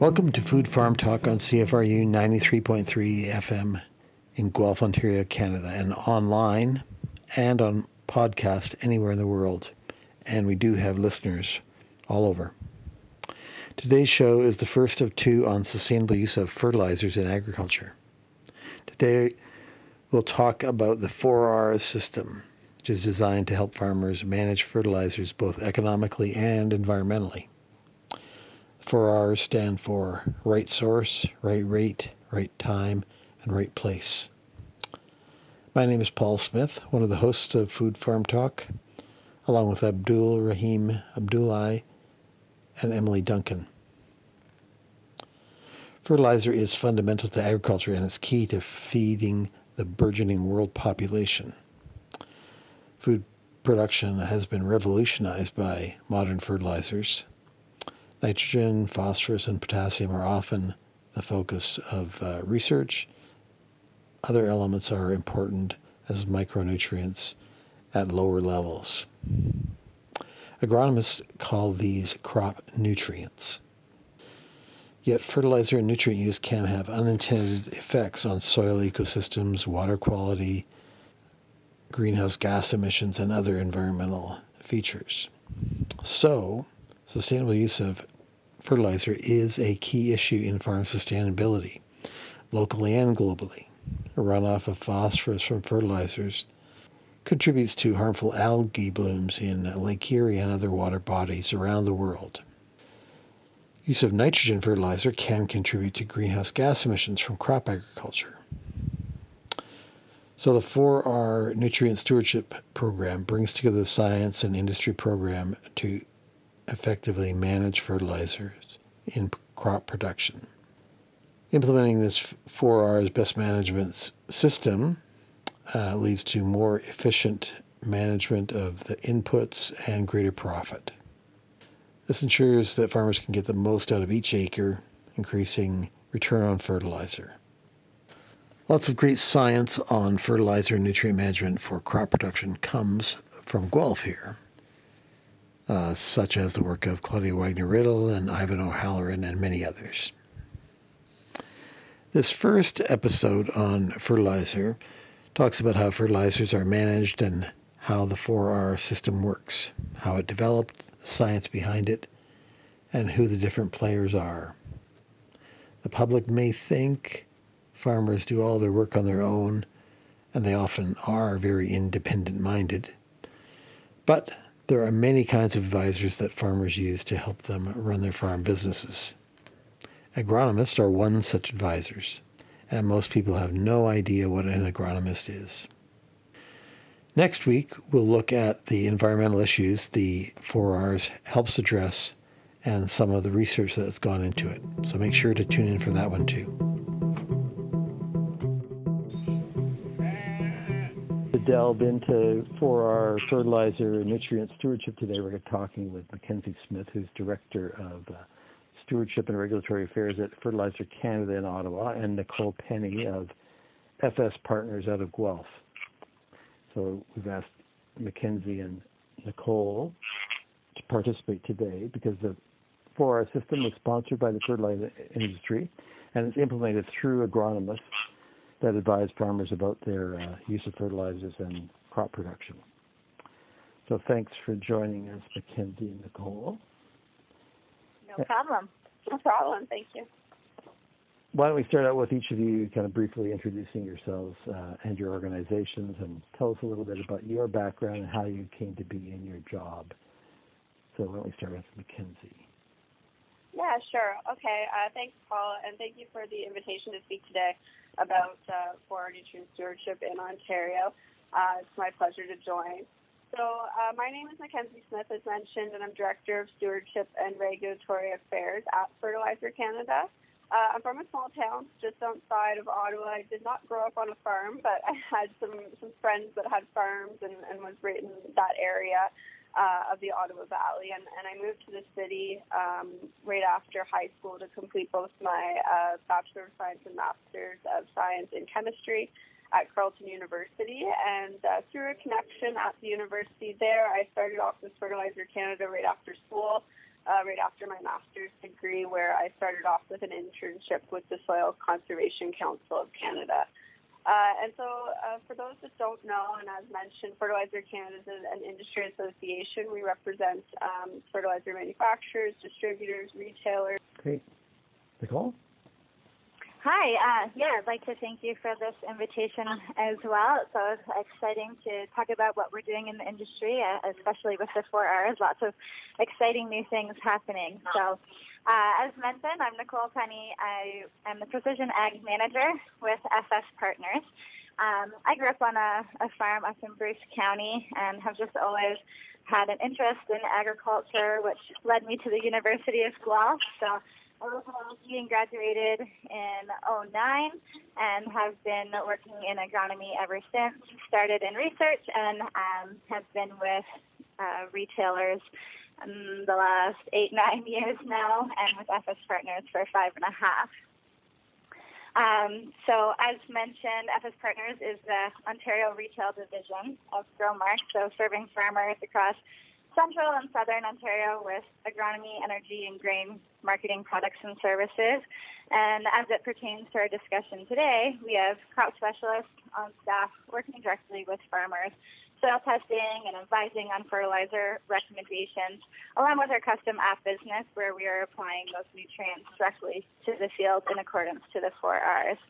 Welcome to Food Farm Talk on CFRU 93.3 FM in Guelph, Ontario, Canada, and online and on podcast anywhere in the world. And we do have listeners all over. Today's show is the first of two on sustainable use of fertilizers in agriculture. Today, we'll talk about the 4R system, which is designed to help farmers manage fertilizers both economically and environmentally. The 4Rs stand for right source, right rate, right time, and right place. My name is Paul Smith, one of the hosts of Food Farm Talk, along with Abdul Rahim Abdullahi and Emily Duncan. Fertilizer is fundamental to agriculture and is key to feeding the burgeoning world population. Food production has been revolutionized by modern fertilizers. Nitrogen, phosphorus, and potassium are often the focus of uh, research. Other elements are important as micronutrients at lower levels. Agronomists call these crop nutrients. Yet fertilizer and nutrient use can have unintended effects on soil ecosystems, water quality, greenhouse gas emissions, and other environmental features. So, sustainable use of fertilizer is a key issue in farm sustainability, locally and globally. A runoff of phosphorus from fertilizers contributes to harmful algae blooms in Lake Erie and other water bodies around the world. Use of nitrogen fertilizer can contribute to greenhouse gas emissions from crop agriculture. So, the 4R Nutrient Stewardship Program brings together the science and industry program to effectively manage fertilizers in crop production. Implementing this 4R's best management system uh, leads to more efficient management of the inputs and greater profit. This ensures that farmers can get the most out of each acre, increasing return on fertilizer. Lots of great science on fertilizer and nutrient management for crop production comes from Guelph here, uh, such as the work of Claudia Wagner Riddle and Ivan O'Halloran and many others. This first episode on fertilizer talks about how fertilizers are managed and how the 4R system works, how it developed, the science behind it, and who the different players are. The public may think farmers do all their work on their own, and they often are very independent minded. But there are many kinds of advisors that farmers use to help them run their farm businesses. Agronomists are one such advisors, and most people have no idea what an agronomist is. Next week, we'll look at the environmental issues the 4Rs helps address and some of the research that's gone into it. So make sure to tune in for that one too. Delve into for our fertilizer and nutrient stewardship today, we're talking with Mackenzie Smith, who's Director of uh, Stewardship and Regulatory Affairs at Fertilizer Canada in Ottawa, and Nicole Penny of FS Partners out of Guelph. So we've asked Mackenzie and Nicole to participate today because the 4R system was sponsored by the fertilizer industry and it's implemented through agronomists that advise farmers about their uh, use of fertilizers and crop production. So thanks for joining us, Mackenzie and Nicole. No problem. No problem. Thank you why don't we start out with each of you kind of briefly introducing yourselves uh, and your organizations and tell us a little bit about your background and how you came to be in your job. So why don't we start with Mackenzie? Yeah, sure. Okay. Uh, thanks, Paul, and thank you for the invitation to speak today about uh, 4R nutrient stewardship in Ontario. Uh, it's my pleasure to join. So uh, my name is Mackenzie Smith, as mentioned, and I'm Director of Stewardship and Regulatory Affairs at Fertilizer Canada. Uh, I'm from a small town just outside of Ottawa. I did not grow up on a farm, but I had some some friends that had farms and, and was right in that area uh, of the Ottawa Valley. And, and I moved to the city um, right after high school to complete both my uh, Bachelor of Science and Master's of Science in Chemistry at Carleton University. And uh, through a connection at the university there, I started off with Fertilizer Canada right after school uh, right after my master's degree, where I started off with an internship with the Soil Conservation Council of Canada. Uh, and so, uh, for those that don't know, and as mentioned, Fertilizer Canada is an industry association. We represent um, fertilizer manufacturers, distributors, retailers. Great. Nicole? Hi. Uh, yeah, I'd like to thank you for this invitation as well. So it's exciting to talk about what we're doing in the industry, uh, especially with the 4Rs. Lots of exciting new things happening. So, uh, as mentioned, I'm Nicole Penny. I am the Precision Ag Manager with FS Partners. Um, I grew up on a, a farm up in Bruce County and have just always had an interest in agriculture, which led me to the University of Guelph. So and graduated in 09 and have been working in agronomy ever since. Started in research and um, have been with uh, retailers um, the last eight, nine years now, and with FS Partners for five and a half. Um, so, as mentioned, FS Partners is the Ontario retail division of Growmark, so serving farmers across central and southern Ontario with agronomy, energy, and grain marketing products and services. And as it pertains to our discussion today, we have crop specialists on staff working directly with farmers, soil testing and advising on fertilizer recommendations, along with our custom app business where we are applying those nutrients directly to the field in accordance to the four R's.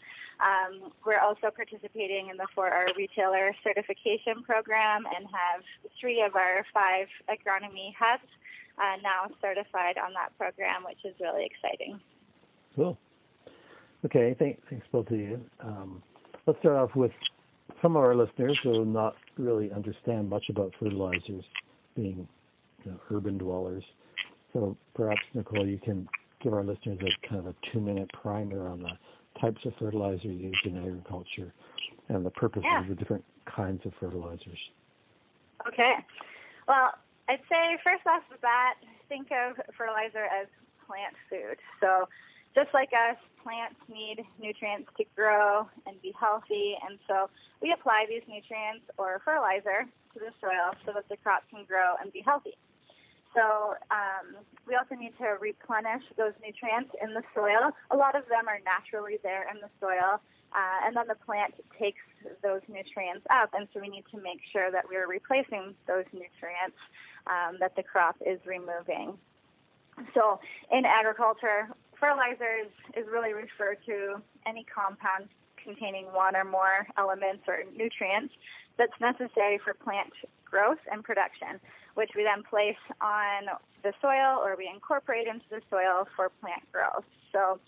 Um, we're also participating in the 4R Retailer Certification Program and have three of our five agronomy hubs uh, now certified on that program, which is really exciting. Cool. Okay, thanks, thanks both of you. Um, let's start off with some of our listeners who not really understand much about fertilizers, being you know, urban dwellers. So perhaps Nicole, you can give our listeners a kind of a two-minute primer on the types of fertilizer used in agriculture and the purpose yeah. of the different kinds of fertilizers. Okay. Well, I'd say first off the bat, think of fertilizer as plant food. So just like us, plants need nutrients to grow and be healthy, and so we apply these nutrients or fertilizer to the soil so that the crop can grow and be healthy. So um, we also need to replenish those nutrients in the soil. A lot of them are naturally there in the soil, uh, and then the plant takes those nutrients up, and so we need to make sure that we're replacing those nutrients um, that the crop is removing. So in agriculture, fertilizers is really referred to any compound containing one or more elements or nutrients that's necessary for plant growth and production which we then place on the soil or we incorporate into the soil for plant growth. So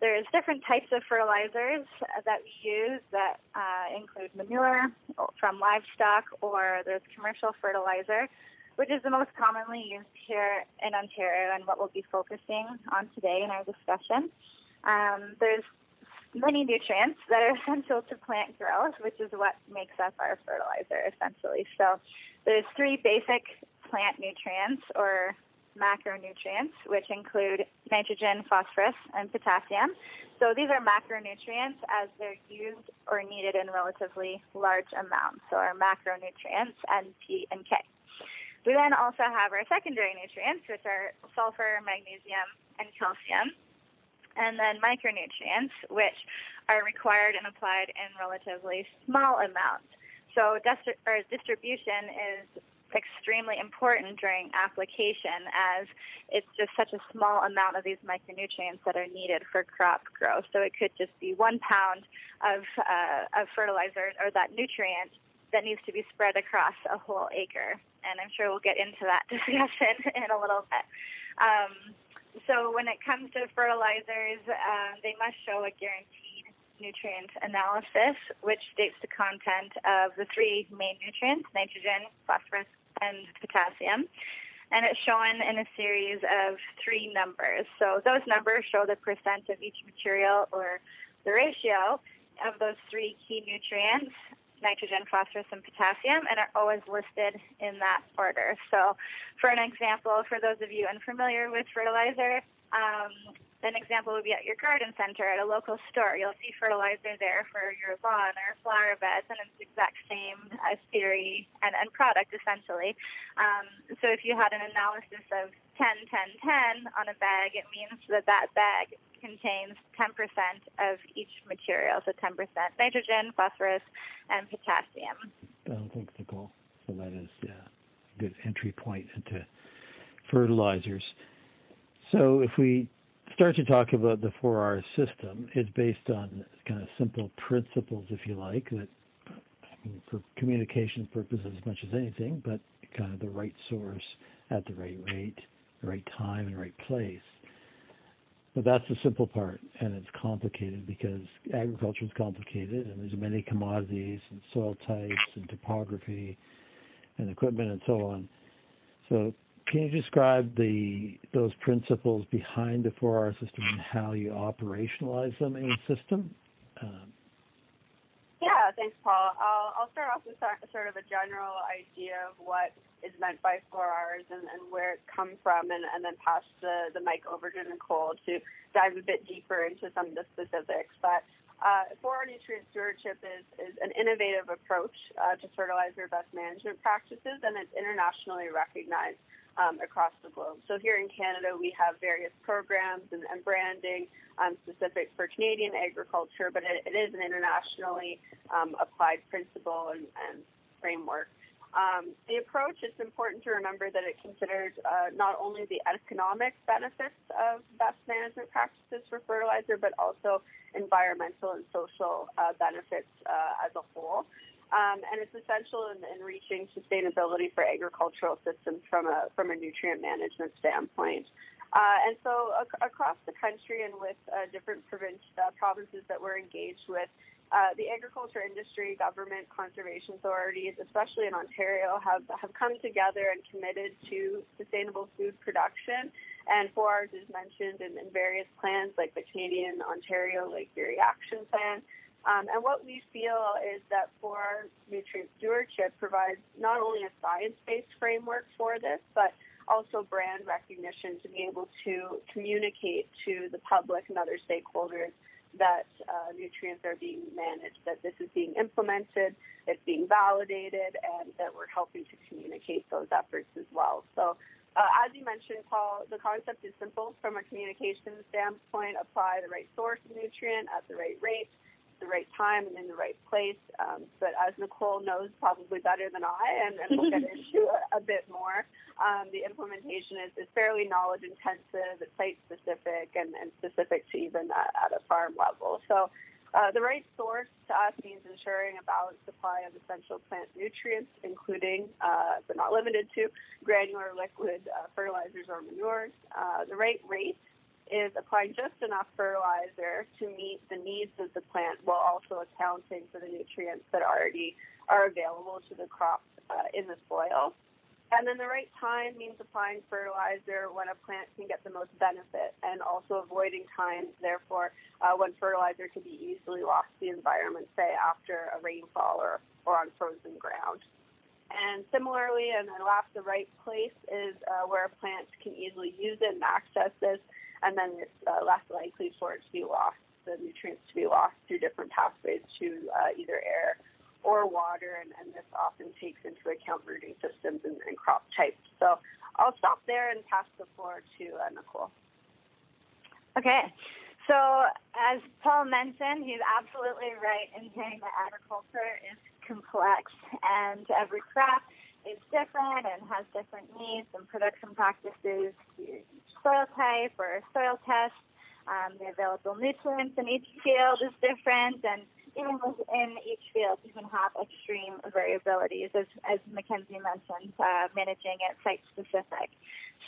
there's different types of fertilizers that we use that uh, include manure from livestock or there's commercial fertilizer, which is the most commonly used here in Ontario and what we'll be focusing on today in our discussion. Um, there's many nutrients that are essential to plant growth, which is what makes up our fertilizer essentially. So there's three basic plant nutrients or macronutrients, which include nitrogen, phosphorus, and potassium. So these are macronutrients as they're used or needed in relatively large amounts. So our macronutrients, N, P, and K. We then also have our secondary nutrients, which are sulfur, magnesium, and calcium. And then micronutrients, which are required and applied in relatively small amounts. So distribution is extremely important during application as it's just such a small amount of these micronutrients that are needed for crop growth. So it could just be one pound of, uh, of fertilizer or that nutrient that needs to be spread across a whole acre. And I'm sure we'll get into that discussion in a little bit. Um, so when it comes to fertilizers, uh, they must show a guaranteed nutrient analysis, which states the content of the three main nutrients, nitrogen, phosphorus, and potassium. And it's shown in a series of three numbers. So those numbers show the percent of each material or the ratio of those three key nutrients nitrogen, phosphorus, and potassium, and are always listed in that order. So, for an example, for those of you unfamiliar with fertilizer, um, an example would be at your garden center at a local store. You'll see fertilizer there for your lawn or flower beds, and it's the exact same as theory and, and product essentially. Um, so if you had an analysis of 10, 10, 10 on a bag, it means that that bag contains 10% of each material, so 10% nitrogen, phosphorus, and potassium. Oh, thanks, Nicole. So that is yeah, a good entry point into fertilizers. So if we start to talk about the 4R system, it's based on kind of simple principles, if you like, that I mean, for communication purposes as much as anything, but kind of the right source at the right rate, the right time, and right place. But that's the simple part, and it's complicated because agriculture is complicated, and there's many commodities and soil types and topography and equipment and so on. So can you describe the those principles behind the 4R system and how you operationalize them in the system? Um, thanks, Paul. I'll, I'll start off with sort of a general idea of what is meant by 4Rs and, and where it comes from, and, and then pass the, the mic over to Nicole to dive a bit deeper into some of the specifics. But uh, 4R nutrient stewardship is, is an innovative approach uh, to fertilizer best management practices, and it's internationally recognized um, across the globe. So here in Canada, we have various programs and, and branding um, specific for Canadian agriculture, but it, it is an internationally um, applied principle and, and framework. Um, the approach, it's important to remember that it considers uh, not only the economic benefits of best management practices for fertilizer, but also environmental and social uh, benefits uh, as a whole. Um, and it's essential in, in, reaching sustainability for agricultural systems from a from a nutrient management standpoint. Uh, and so ac- across the country and with uh, different uh, provinces that we're engaged with, uh, the agriculture industry, government, conservation authorities, especially in Ontario, have, have come together and committed to sustainable food production. And 4Rs is mentioned in, in various plans like the Canadian Ontario Lake Erie Action Plan, um, and what we feel is that 4R nutrient stewardship provides not only a science-based framework for this, but also brand recognition to be able to communicate to the public and other stakeholders that uh, nutrients are being managed, that this is being implemented, it's being validated, and that we're helping to communicate those efforts as well. So, uh, as you mentioned, Paul, the concept is simple from a communication standpoint. Apply the right source of nutrient at the right rate the right time and in the right place. Um, but as Nicole knows probably better than I, and, and we'll get into a, a bit more, um, the implementation is, is fairly knowledge intensive, it's site specific, and, and specific to even at, at a farm level. So uh, the right source to us means ensuring a balanced supply of essential plant nutrients, including, uh, but not limited to, granular liquid uh, fertilizers or manures. Uh, the right rate is applying just enough fertilizer to meet the needs of the plant while also accounting for the nutrients that already are available to the crop uh, in the soil. And then the right time means applying fertilizer when a plant can get the most benefit and also avoiding times, therefore, uh, when fertilizer can be easily lost to the environment, say after a rainfall or, or on frozen ground. And similarly, and then last, the right place is uh, where a plant can easily use it and access this and then it's uh, less likely for it to be lost, the nutrients to be lost through different pathways to uh, either air or water, and, and, this often takes into account rooting systems and, and, crop types. So I'll stop there and pass the floor to uh, Nicole. Okay. So as Paul mentioned, he's absolutely right in saying that agriculture is complex and every crop is different and has different needs and production practices soil type or soil test. Um, the available nutrients in each field is different, and even within each field, you can have extreme variabilities, as, as Mackenzie mentioned, uh, managing it site specific.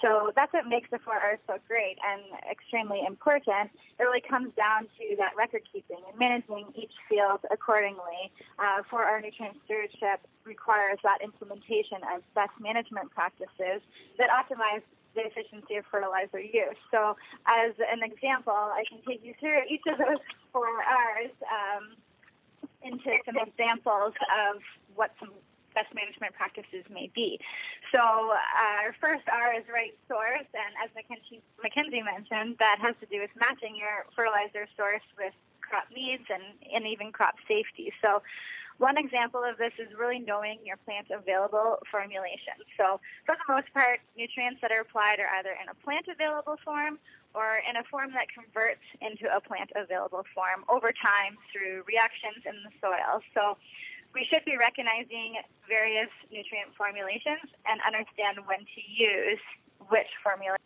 So that's what makes the 4R so great and extremely important. It really comes down to that record keeping and managing each field accordingly. Uh, 4R nutrient stewardship requires that implementation of best management practices that optimize the efficiency of fertilizer use. So, as an example, I can take you through each of those four R's um, into some examples of what some best management practices may be. So our first R is right source, and as Mackenzie, Mackenzie mentioned, that has to do with matching your fertilizer source with crop needs and, and even crop safety. So one example of this is really knowing your plant available formulation. So for the most part, nutrients that are applied are either in a plant available form or in a form that converts into a plant available form over time through reactions in the soil. So we should be recognizing various nutrient formulations and understand when to use which formula.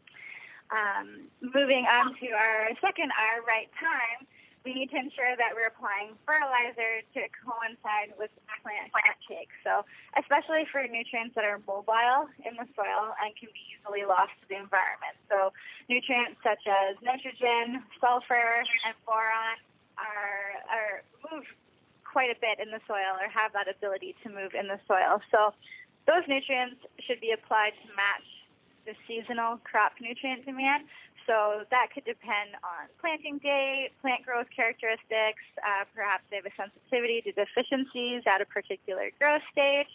Um, moving on to our second R, right time, we need to ensure that we're applying fertilizer to coincide with plant plant take. So, especially for nutrients that are mobile in the soil and can be easily lost to the environment. So, nutrients such as nitrogen, sulfur, and boron are are move quite a bit in the soil or have that ability to move in the soil. So, those nutrients should be applied to match the seasonal crop nutrient demand. So that could depend on planting date, plant growth characteristics, uh, perhaps they have a sensitivity to deficiencies at a particular growth stage,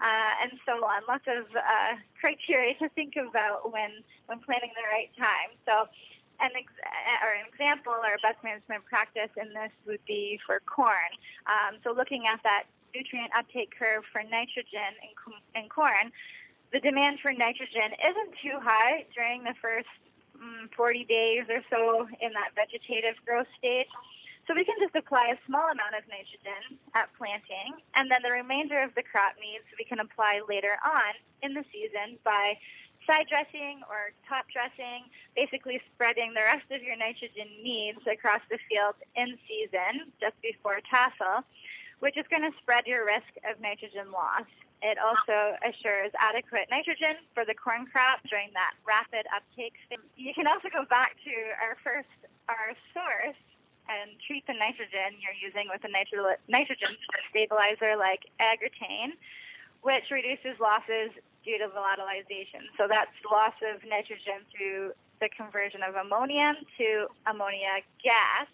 uh, and so on. Lots of uh, criteria to think about when, when planning the right time. So an, ex- uh, or an example or best management practice in this would be for corn. Um, so looking at that nutrient uptake curve for nitrogen in, in corn, the demand for nitrogen isn't too high during the first mm, 40 days or so in that vegetative growth stage. So we can just apply a small amount of nitrogen at planting, and then the remainder of the crop needs we can apply later on in the season by side dressing or top dressing, basically spreading the rest of your nitrogen needs across the field in season just before tassel, which is going to spread your risk of nitrogen loss. It also assures adequate nitrogen for the corn crop during that rapid uptake. phase. You can also go back to our first, our source and treat the nitrogen you're using with a nitro- nitrogen stabilizer like Agrotain, which reduces losses due to volatilization. So that's loss of nitrogen through the conversion of ammonium to ammonia gas,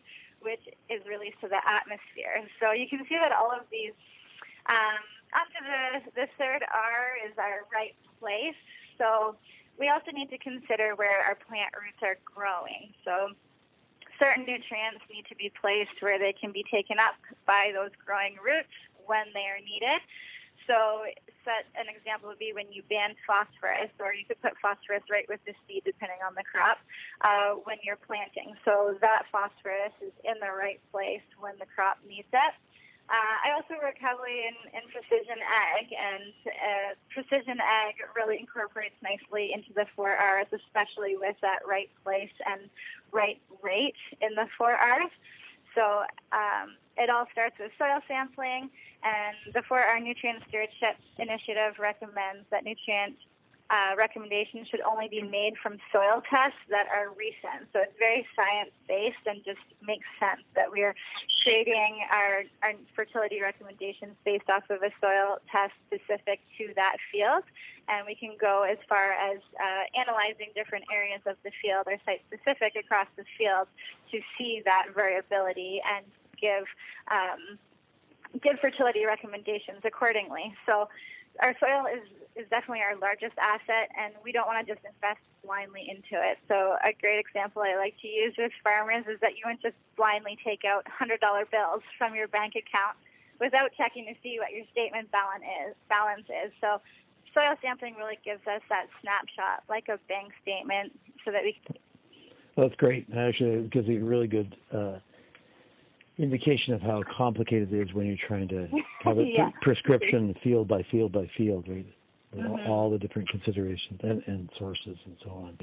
which is released to the atmosphere. So you can see that all of these um, the, the third R is our right place. So we also need to consider where our plant roots are growing. So certain nutrients need to be placed where they can be taken up by those growing roots when they are needed. So set an example would be when you band phosphorus, or you could put phosphorus right with the seed, depending on the crop, uh, when you're planting. So that phosphorus is in the right place when the crop needs it. Uh, I also work heavily in, in precision ag, and uh, precision ag really incorporates nicely into the four R's, especially with that right place and right rate in the four R's. So um, it all starts with soil sampling, and the 4R Nutrient Stewardship Initiative recommends that nutrient uh, recommendations should only be made from soil tests that are recent. So it's very science based and just makes sense that we are creating our, our fertility recommendations based off of a soil test specific to that field. And we can go as far as uh, analyzing different areas of the field or site specific across the field to see that variability and give um, give fertility recommendations accordingly. So our soil is is definitely our largest asset, and we don't want to just invest blindly into it. So, a great example I like to use with farmers is that you wouldn't just blindly take out $100 bills from your bank account without checking to see what your statement balance is. Balance is. So, soil sampling really gives us that snapshot, like a bank statement, so that we. Can... That's great. Actually, it gives you a really good. Uh, indication of how complicated it is when you're trying to have a yeah. prescription field by field by field, right? mm-hmm. all the different considerations and, and sources and so on.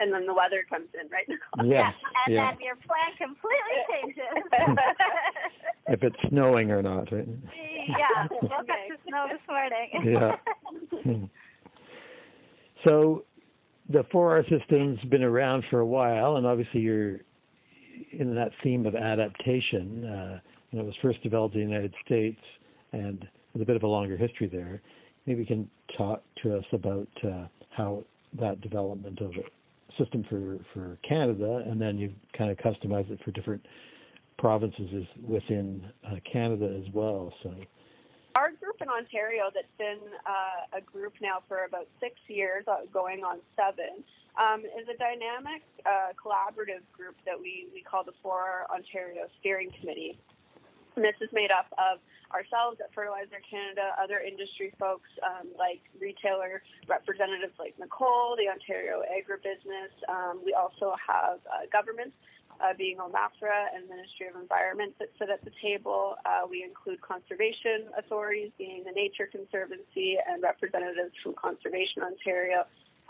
And then the weather comes in, right? Yes, and yeah. then your plan completely changes. if it's snowing or not, right? Yeah, woke up to snow this morning. yeah. so the 4R system's been around for a while, and obviously you're in that theme of adaptation. Uh, you know, it was first developed in the United States, and with a bit of a longer history there maybe you can talk to us about uh, how that development of a system for, for Canada, and then you kind of customize it for different provinces within uh, Canada as well. So in Ontario that's been uh, a group now for about six years, uh, going on seven, um, is a dynamic uh, collaborative group that we, we call the 4R Ontario Steering Committee. And this is made up of ourselves at Fertilizer Canada, other industry folks um, like retailer representatives like Nicole, the Ontario Agribusiness. Um, we also have uh, governments uh, being OMAFRA and Ministry of Environment that sit at the table. Uh, we include conservation authorities, being the Nature Conservancy, and representatives from Conservation Ontario,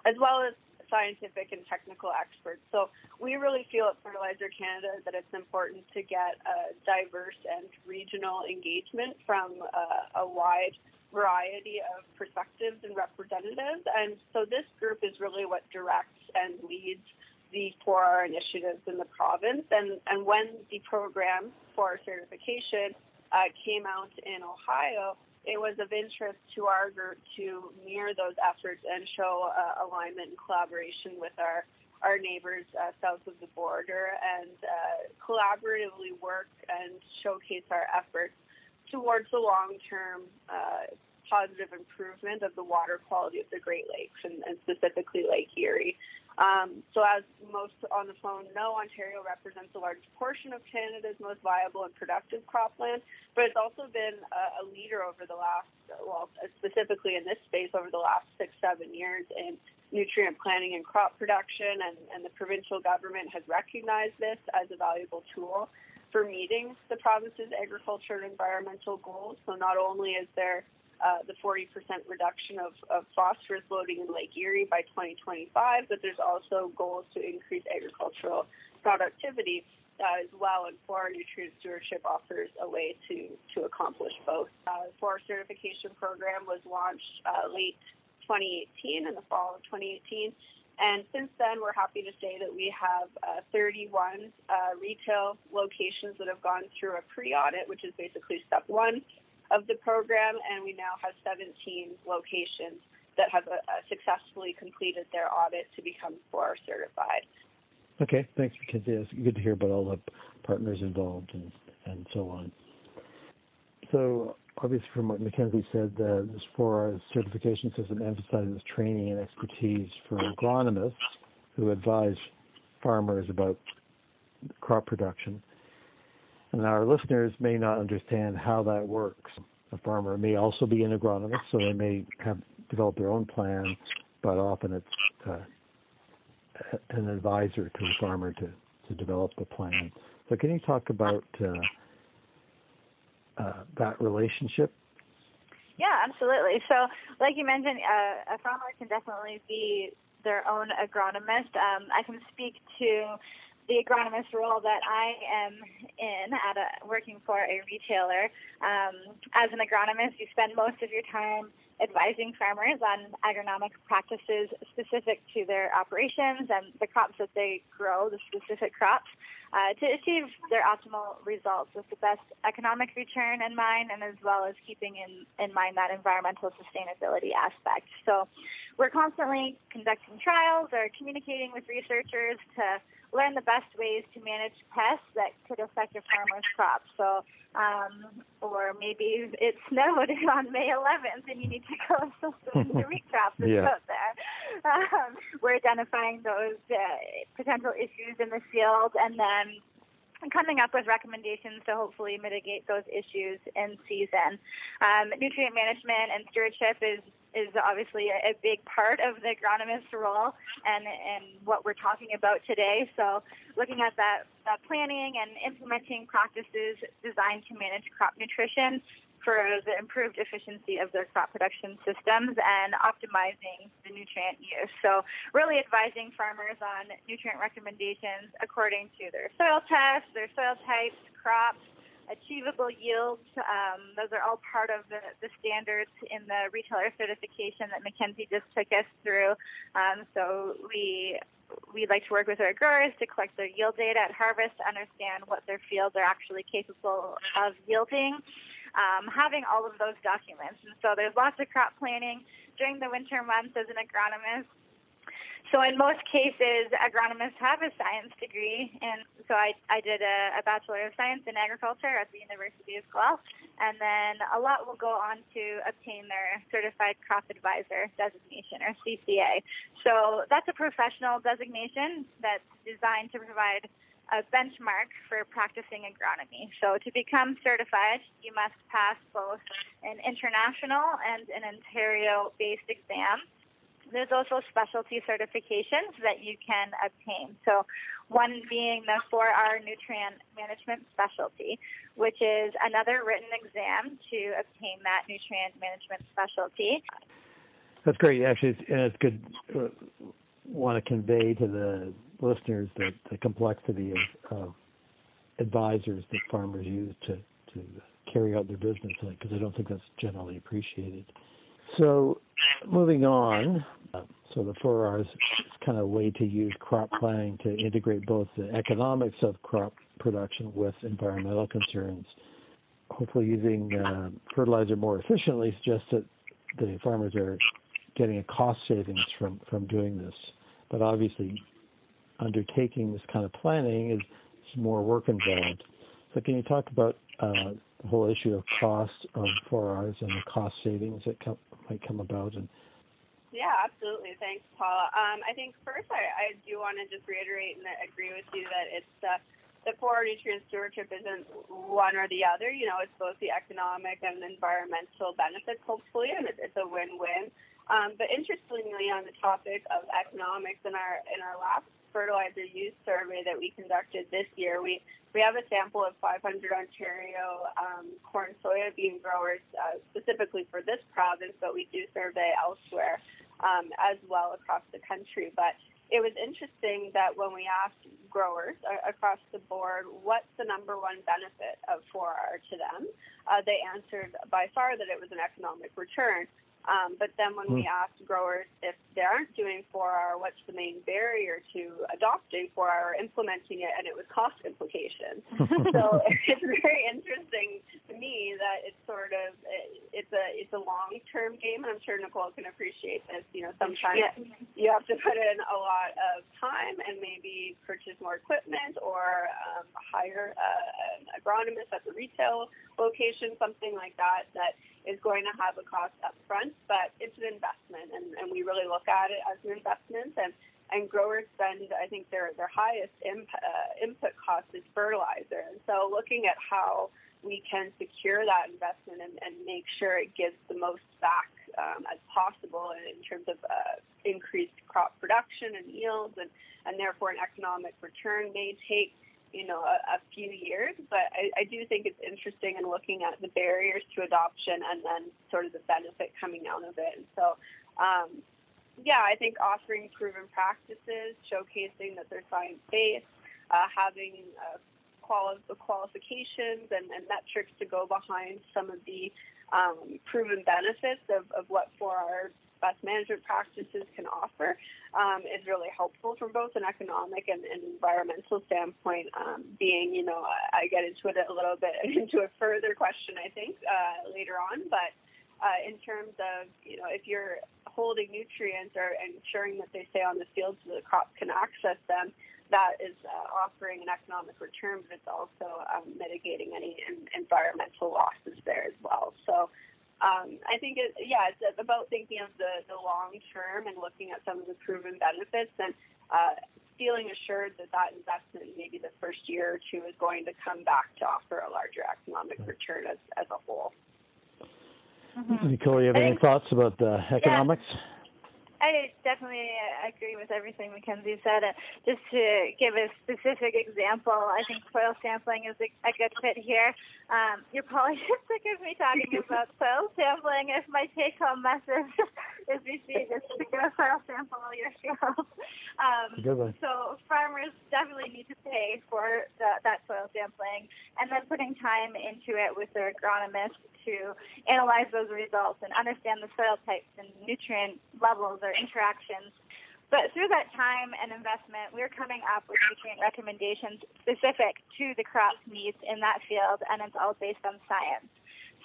as well as scientific and technical experts. So we really feel at Fertilizer Canada that it's important to get a diverse and regional engagement from uh, a wide variety of perspectives and representatives. And so this group is really what directs and leads the 4R initiatives in the province. And, and when the program for certification uh, came out in Ohio, it was of interest to our group to mirror those efforts and show uh, alignment and collaboration with our our neighbors uh, south of the border and uh, collaboratively work and showcase our efforts towards the long-term uh, positive improvement of the water quality of the Great Lakes and, and specifically Lake Erie. Um, so, as most on the phone know, Ontario represents a large portion of Canada's most viable and productive cropland, but it's also been a, a leader over the last, well, specifically in this space over the last six, seven years in nutrient planning and crop production, and, and the provincial government has recognized this as a valuable tool for meeting the province's agriculture and environmental goals. So, not only is there uh, the 40% reduction of, of, phosphorus loading in Lake Erie by 2025, but there's also goals to increase agricultural productivity uh, as well, and 4R Nutrient Stewardship offers a way to, to accomplish both. Uh, 4R certification program was launched uh, late 2018, in the fall of 2018, and since then, we're happy to say that we have uh, 31 uh, retail locations that have gone through a pre-audit, which is basically step one of the program, and we now have 17 locations that have uh, successfully completed their audit to become 4R certified. Okay, thanks, Mackenzie. It's good to hear about all the partners involved and, and so on. So, obviously, from what Mackenzie said, uh, this 4R certification system emphasizes training and expertise for agronomists who advise farmers about crop production and our listeners may not understand how that works. A farmer may also be an agronomist, so they may have developed their own plan, but often it's uh, an advisor to the farmer to, to develop the plan. So, can you talk about uh, uh, that relationship? Yeah, absolutely. So, like you mentioned, uh, a farmer can definitely be their own agronomist. Um, I can speak to the agronomist role that I am in at a, working for a retailer. Um, as an agronomist, you spend most of your time advising farmers on agronomic practices specific to their operations and the crops that they grow, the specific crops, uh, to achieve their optimal results with the best economic return in mind and as well as keeping in, in mind that environmental sustainability aspect. So we're constantly conducting trials or communicating with researchers to learn the best ways to manage pests that could affect a farmer's crops. So, um, or maybe it snowed on May 11th and you need to go some your wheat crops that's yeah. out there. Um, we're identifying those uh, potential issues in the field and then coming up with recommendations to hopefully mitigate those issues in season. Um, nutrient management and stewardship is is obviously a, a big part of the agronomist's role and, and what we're talking about today. So looking at that, that planning and implementing practices designed to manage crop nutrition for the improved efficiency of their crop production systems and optimizing the nutrient use. So really advising farmers on nutrient recommendations according to their soil tests, their soil types, crops, achievable yields. Um, those are all part of the, the standards in the retailer certification that Mackenzie just took us through. Um, so we we like to work with our growers to collect their yield data at harvest understand what their fields are actually capable of yielding. Um, having all of those documents. And so there's lots of crop planning during the winter months as an agronomist So in most cases, agronomists have a science degree, and so I, I did a, a Bachelor of Science in Agriculture at the university as well. And then a lot will go on to obtain their Certified Crop Advisor designation, or CCA. So that's a professional designation that's designed to provide a benchmark for practicing agronomy. So to become certified, you must pass both an international and an Ontario-based exam there's also specialty certifications that you can obtain. So, one being the 4R nutrient management specialty, which is another written exam to obtain that nutrient management specialty. That's great. Actually, it's, and it's good. Uh, want to convey to the listeners that the complexity of, of advisors that farmers use to to carry out their business because I don't think that's generally appreciated. So, moving on, so the 4Rs is kind of a way to use crop planning to integrate both the economics of crop production with environmental concerns. Hopefully, using uh, fertilizer more efficiently suggests that the farmers are getting a cost savings from, from doing this. But obviously, undertaking this kind of planning is, is more work involved. So, can you talk about uh, the whole issue of cost of 4Rs and the cost savings that might come about and yeah, absolutely. Thanks, Paula. Um, I think first I, I do want to just reiterate and agree with you that it's uh, the 4R nutrient stewardship isn't one or the other. You know, it's both the economic and environmental benefits, hopefully, and it's, it's a win-win. Um, but interestingly, on the topic of economics, in our in our last fertilizer use survey that we conducted this year, we we have a sample of 500 Ontario um, corn soybean growers uh, specifically for this province, but we do survey elsewhere um, as well across the country. But it was interesting that when we asked growers uh, across the board what's the number one benefit of 4R to them, uh, they answered by far that it was an economic return. Um, but then when we hmm. asked growers if they aren't doing 4R, what's the main barrier to adopting 4R or implementing it, and it was cost implications. so it's very interesting to me that it's sort of it's a it's a long term game, and I'm sure Nicole can appreciate this. You know, sometimes yeah. you have to put in a lot of time and maybe purchase more equipment or um, hire uh, an agronomist at the retail location, something like that. That is going to have a cost up front, but it's an investment, and, and we really look at it as an investment. And, and growers spend, I think, their, their highest imp, uh, input cost is fertilizer. And so looking at how we can secure that investment and, and make sure it gives the most back um, as possible in terms of uh, increased crop production and yields and, and therefore an economic return may take you know, a, a few years. But I, I do think it's interesting in looking at the barriers to adoption and then sort of the benefit coming out of it. And so, um, yeah, I think offering proven practices, showcasing that they're science based, uh, having uh, quali- qualifications and, and metrics to go behind some of the um, proven benefits of, of what 4R best management practices can offer um, is really helpful from both an economic and, and environmental standpoint. Um, being, you know, I, I get into it a little bit into a further question, I think, uh, later on, but. Uh, in terms of, you know, if you're holding nutrients or ensuring that they stay on the field so the crop can access them, that is uh, offering an economic return, but it's also um, mitigating any in, environmental losses there as um, I think, it, yeah, it's about thinking of the, the long term and looking at some of the proven benefits and uh, feeling assured that that investment, maybe the first year or two, is going to come back to offer a larger economic return as, as a whole. Mm-hmm. Nicole, you have any thoughts about the economics? Yeah. I definitely agree with everything Mackenzie said. Uh, just to give a specific example, I think soil sampling is a, a good fit here. Um, you're probably sick of me talking about soil sampling if my take-home message is you see just to go soil sample yourself. Um, so farmers definitely need to pay for the, that soil sampling and then putting time into it with their agronomist to analyze those results and understand the soil types and nutrient levels or interactions. But through that time and investment, we're coming up with nutrient recommendations specific to the crop's needs in that field, and it's all based on science.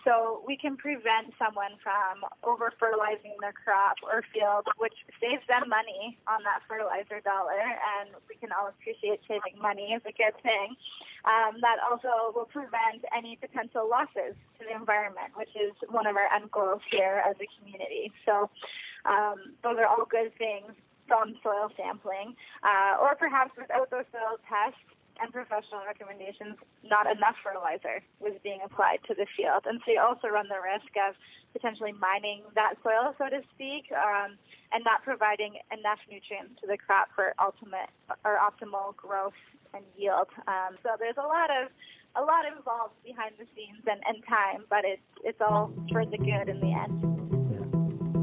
So we can prevent someone from over fertilizing their crop or field, which saves them money on that fertilizer dollar, and we can all appreciate saving money is a good thing. Um, that also will prevent any potential losses to the environment, which is one of our end goals here as a community. So um, those are all good things from soil sampling, uh, or perhaps without those soil tests and professional recommendations, not enough fertilizer was being applied to the field. And so you also run the risk of potentially mining that soil, so to speak, um, and not providing enough nutrients to the crop for ultimate or optimal growth and yield. Um, so there's a lot of a lot involved behind the scenes and, and time, but it's it's all for the good in the end.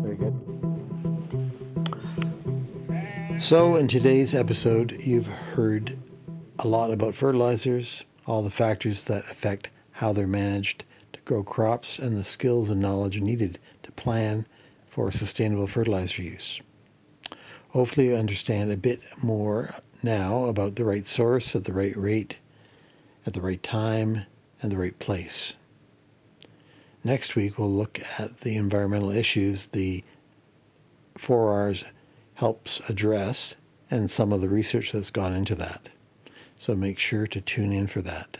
Very good. So, in today's episode, you've heard a lot about fertilizers, all the factors that affect how they're managed to grow crops, and the skills and knowledge needed to plan for sustainable fertilizer use. Hopefully, you understand a bit more now about the right source at the right rate, at the right time, and the right place. Next week, we'll look at the environmental issues the 4Rs helps address and some of the research that's gone into that so make sure to tune in for that.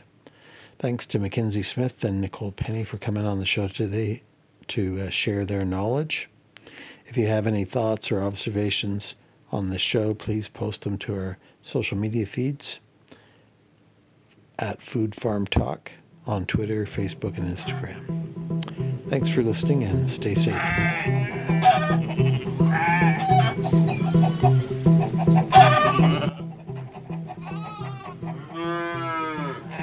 Thanks to Mackenzie Smith and Nicole Penny for coming on the show today to uh, share their knowledge. If you have any thoughts or observations on the show, please post them to our social media feeds at Food Farm Talk on Twitter, Facebook, and Instagram. Thanks for listening and stay safe.